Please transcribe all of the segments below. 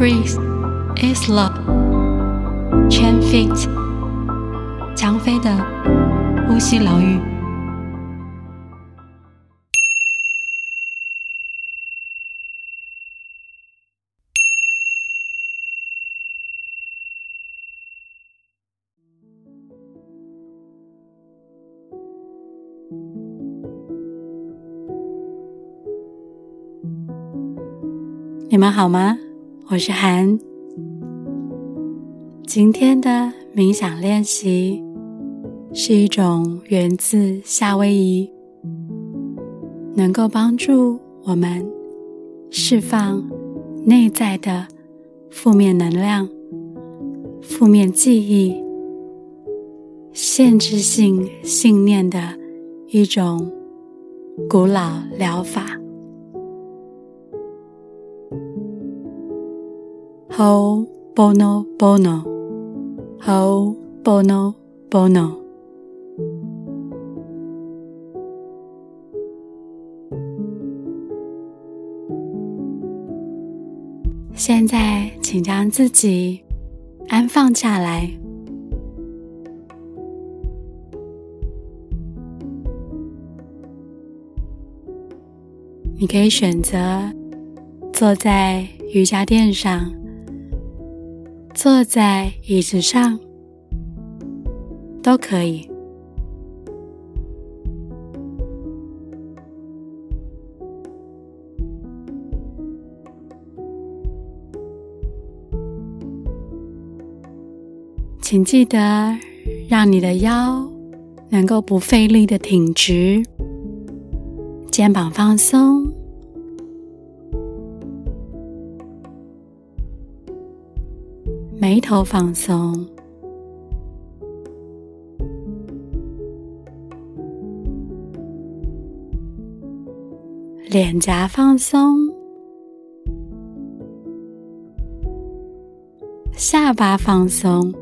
Breathe is love. Chen Fit，张飞的呼吸疗愈。你们好吗？我是涵。今天的冥想练习是一种源自夏威夷，能够帮助我们释放内在的负面能量、负面记忆、限制性信念的一种古老疗法。o bono bono. O bono bono. 现在请将自己安放下来。你可以选择坐在瑜伽垫上。坐在椅子上都可以，请记得让你的腰能够不费力的挺直，肩膀放松。头放松，脸颊放松，下巴放松，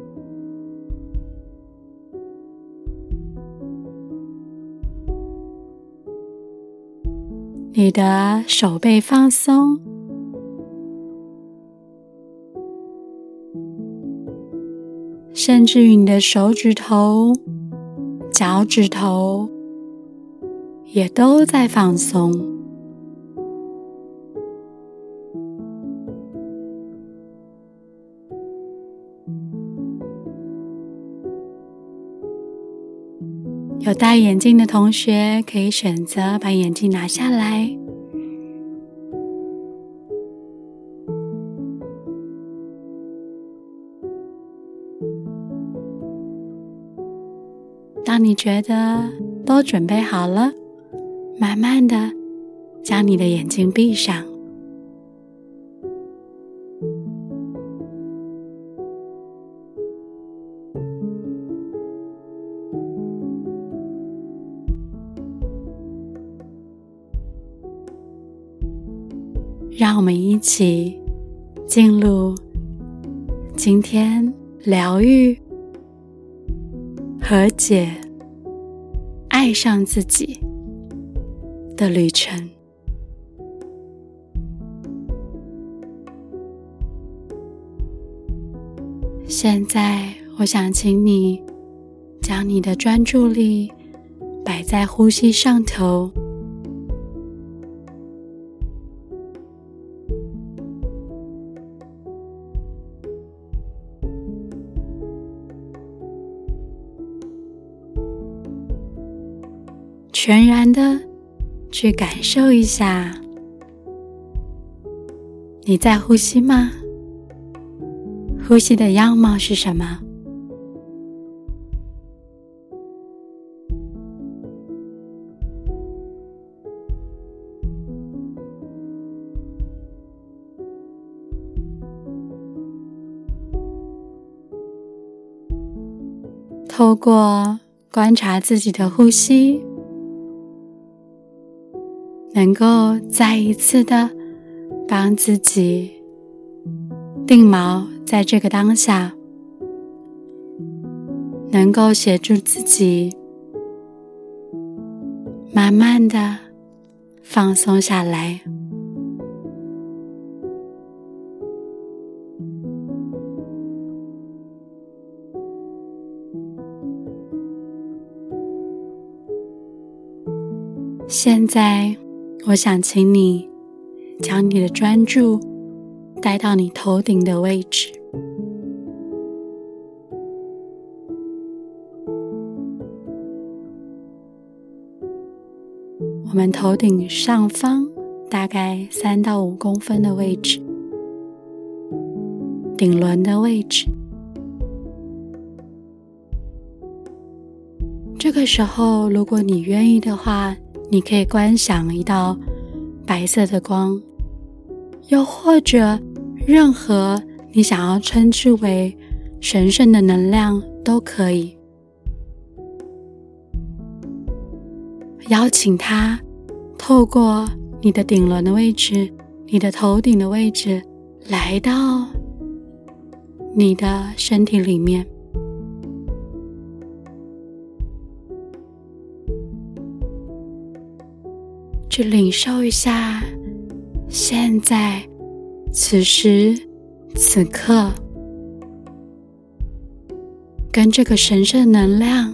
你的手背放松。甚至于你的手指头、脚趾头也都在放松。有戴眼镜的同学可以选择把眼镜拿下来。你觉得都准备好了，慢慢的将你的眼睛闭上，让我们一起进入今天疗愈、和解。爱上自己的旅程。现在，我想请你将你的专注力摆在呼吸上头。全然的去感受一下，你在呼吸吗？呼吸的样貌是什么？透过观察自己的呼吸。能够再一次的帮自己定锚在这个当下能够协助自己慢慢的放松下来。现在我想请你将你的专注带到你头顶的位置。我们头顶上方大概三到五公分的位置，顶轮的位置。这个时候，如果你愿意的话，你可以观想一道白色的光，又或者任何你想要称之为神圣的能量都可以。邀请它透过你的顶轮的位置、你的头顶的位置，来到你的身体里面，去领受一下现在、此时此刻，跟这个神圣能量，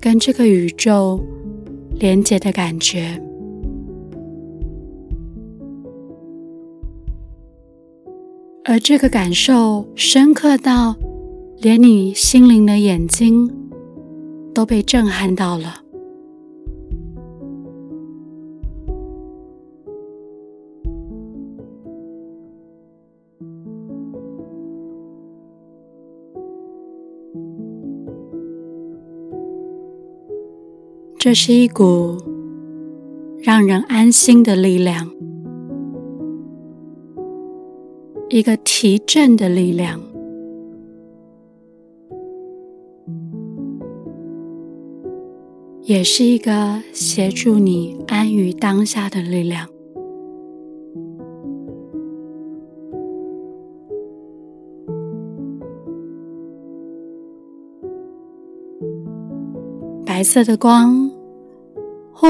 跟这个宇宙。连接的感觉，而这个感受深刻到连你心灵的眼睛都被震撼到了。这是一股让人安心的力量，一个提振的力量，也是一个协助你安于当下的力量。白色的光，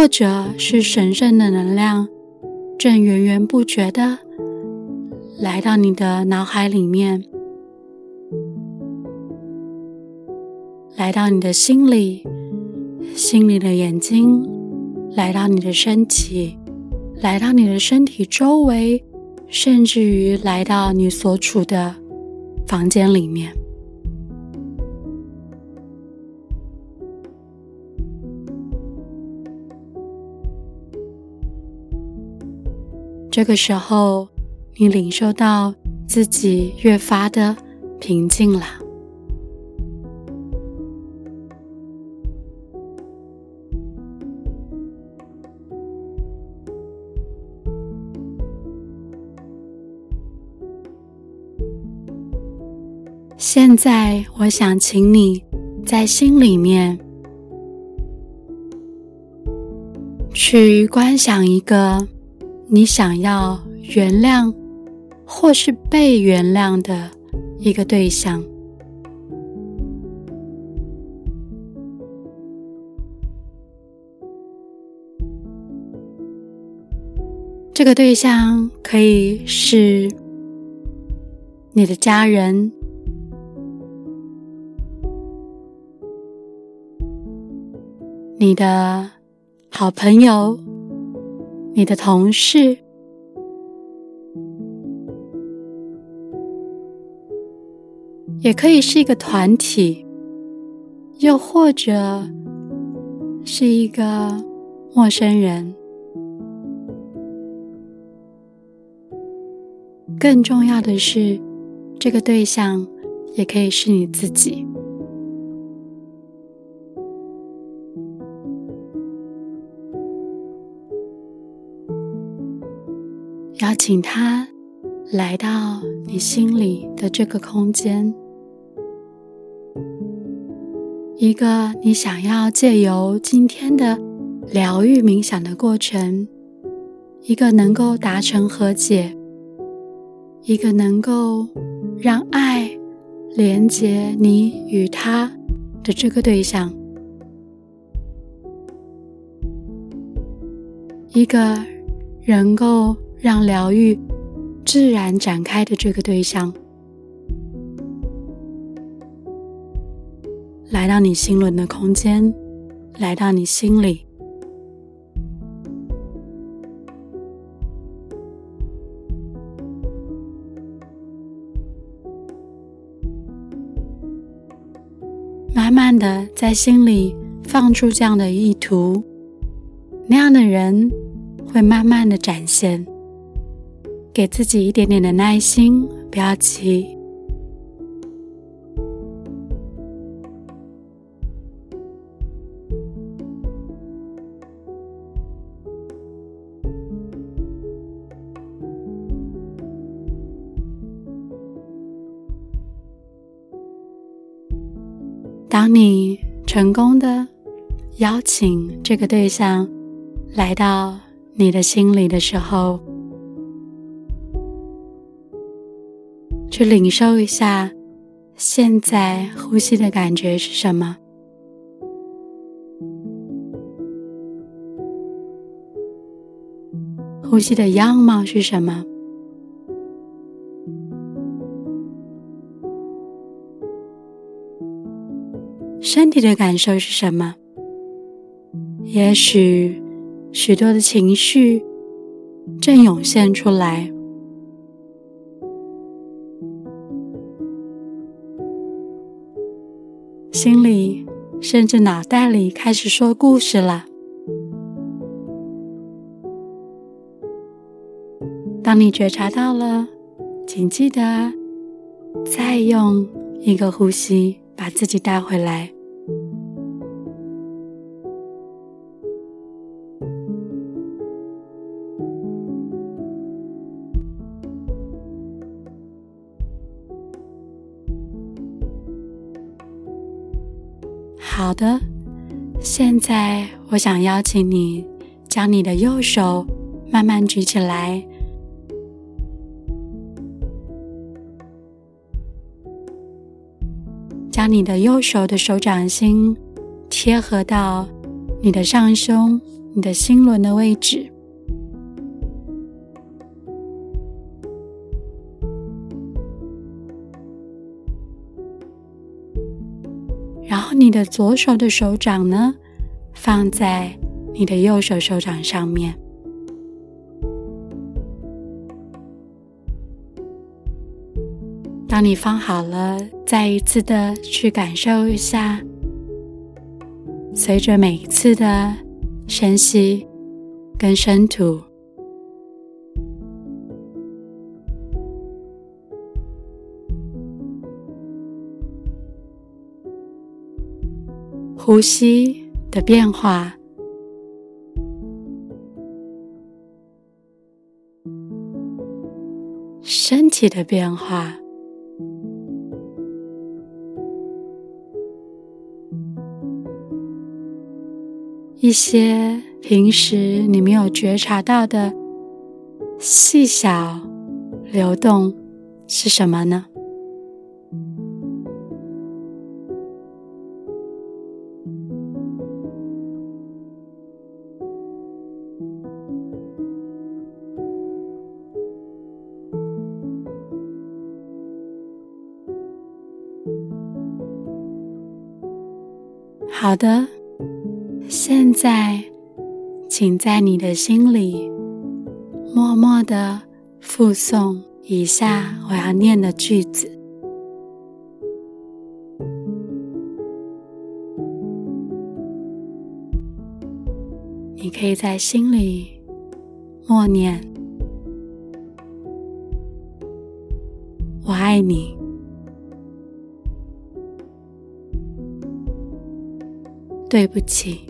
或者是神圣的能量，正源源不绝的来到你的脑海里面，来到你的心里，心里的眼睛，来到你的身体，来到你的身体周围，甚至于来到你所处的房间里面。这个时候，你领受到自己越发的平静了。现在，我想请你在心里面去观想一个。你想要原谅，或是被原谅的一个对象，这个对象可以是你的家人、你的好朋友。你的同事，也可以是一个团体，又或者是一个陌生人。更重要的是，这个对象也可以是你自己。邀请他来到你心里的这个空间，一个你想要借由今天的疗愈冥想的过程，一个能够达成和解，一个能够让爱连接你与他的这个对象，一个能够。让疗愈自然展开的这个对象。来到你心轮的空间来到你心里。慢慢的在心里放出这样的意图那样的人会慢慢的展现。给自己一点点的耐心，不要急。当你成功的邀请这个对象来到你的心里的时候，去领受一下现在呼吸的感觉是什么？呼吸的样貌是什么？身体的感受是什么？也许许多的情绪正涌现出来，心里甚至脑袋里开始说故事了。当你觉察到了，请记得再用一个呼吸把自己带回来。好的，现在我想邀请你将你的右手慢慢举起来，将你的右手的手掌心贴合到你的上胸、你的心轮的位置。然后你的左手的手掌呢，放在你的右手手掌上面。当你放好了，再一次的去感受一下，随着每一次的深吸跟深吐。呼吸的变化，身体的变化，一些平时你没有觉察到的细小流动是什么呢？好的，现在，请在你的心里默默的复诵以下我要念的句子。你可以在心里默念：“我爱你。”对不起，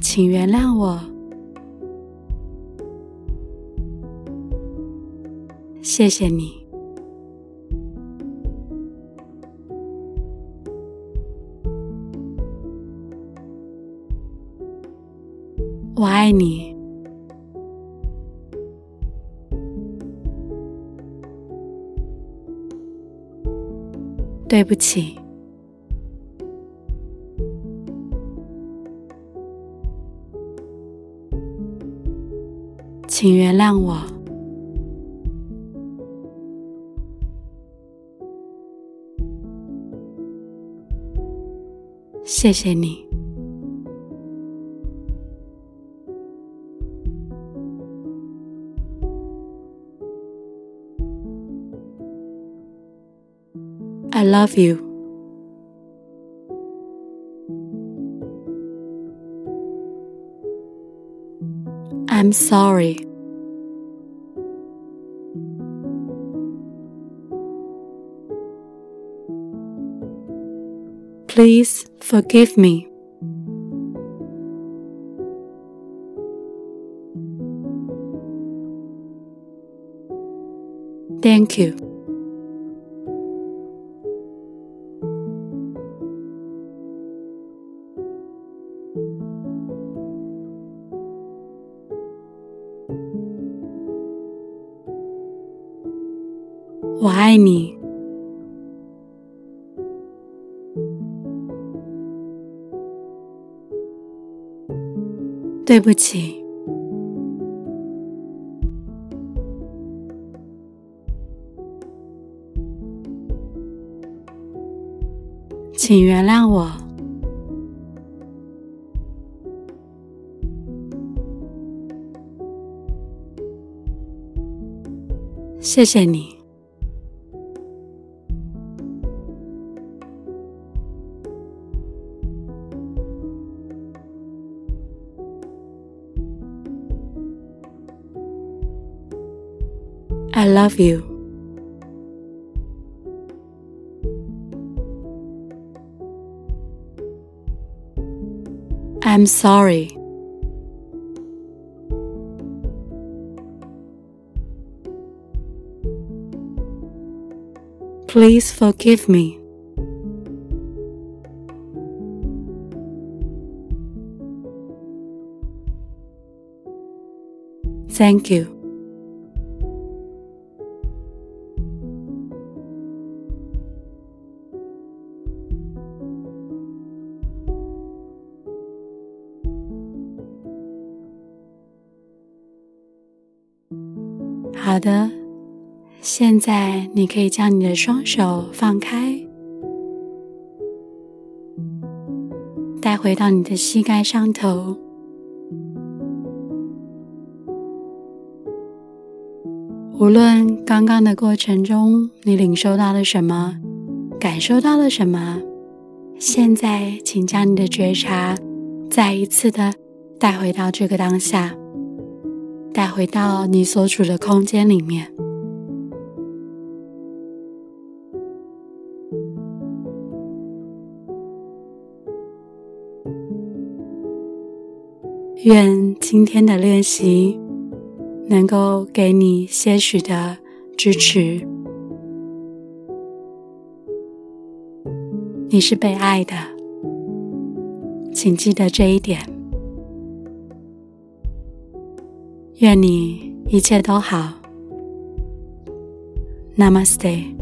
请原谅我。谢谢你，我爱你。对不起，请原谅我。谢谢你，love you. I'm sorry. Please forgive me. Thank you. 我爱你。对不起。请原谅我。谢谢你。I love you. I'm sorry. Please forgive me. Thank you. 现在你可以将你的双手放开，带回到你的膝盖上头。无论刚刚的过程中你领受到了什么，感受到了什么，现在请将你的觉察再一次的带回到这个当下。带回到你所处的空间里面。愿今天的练习能够给你些许的支持。你是被爱的，请记得这一点。愿你一切都好。Namaste。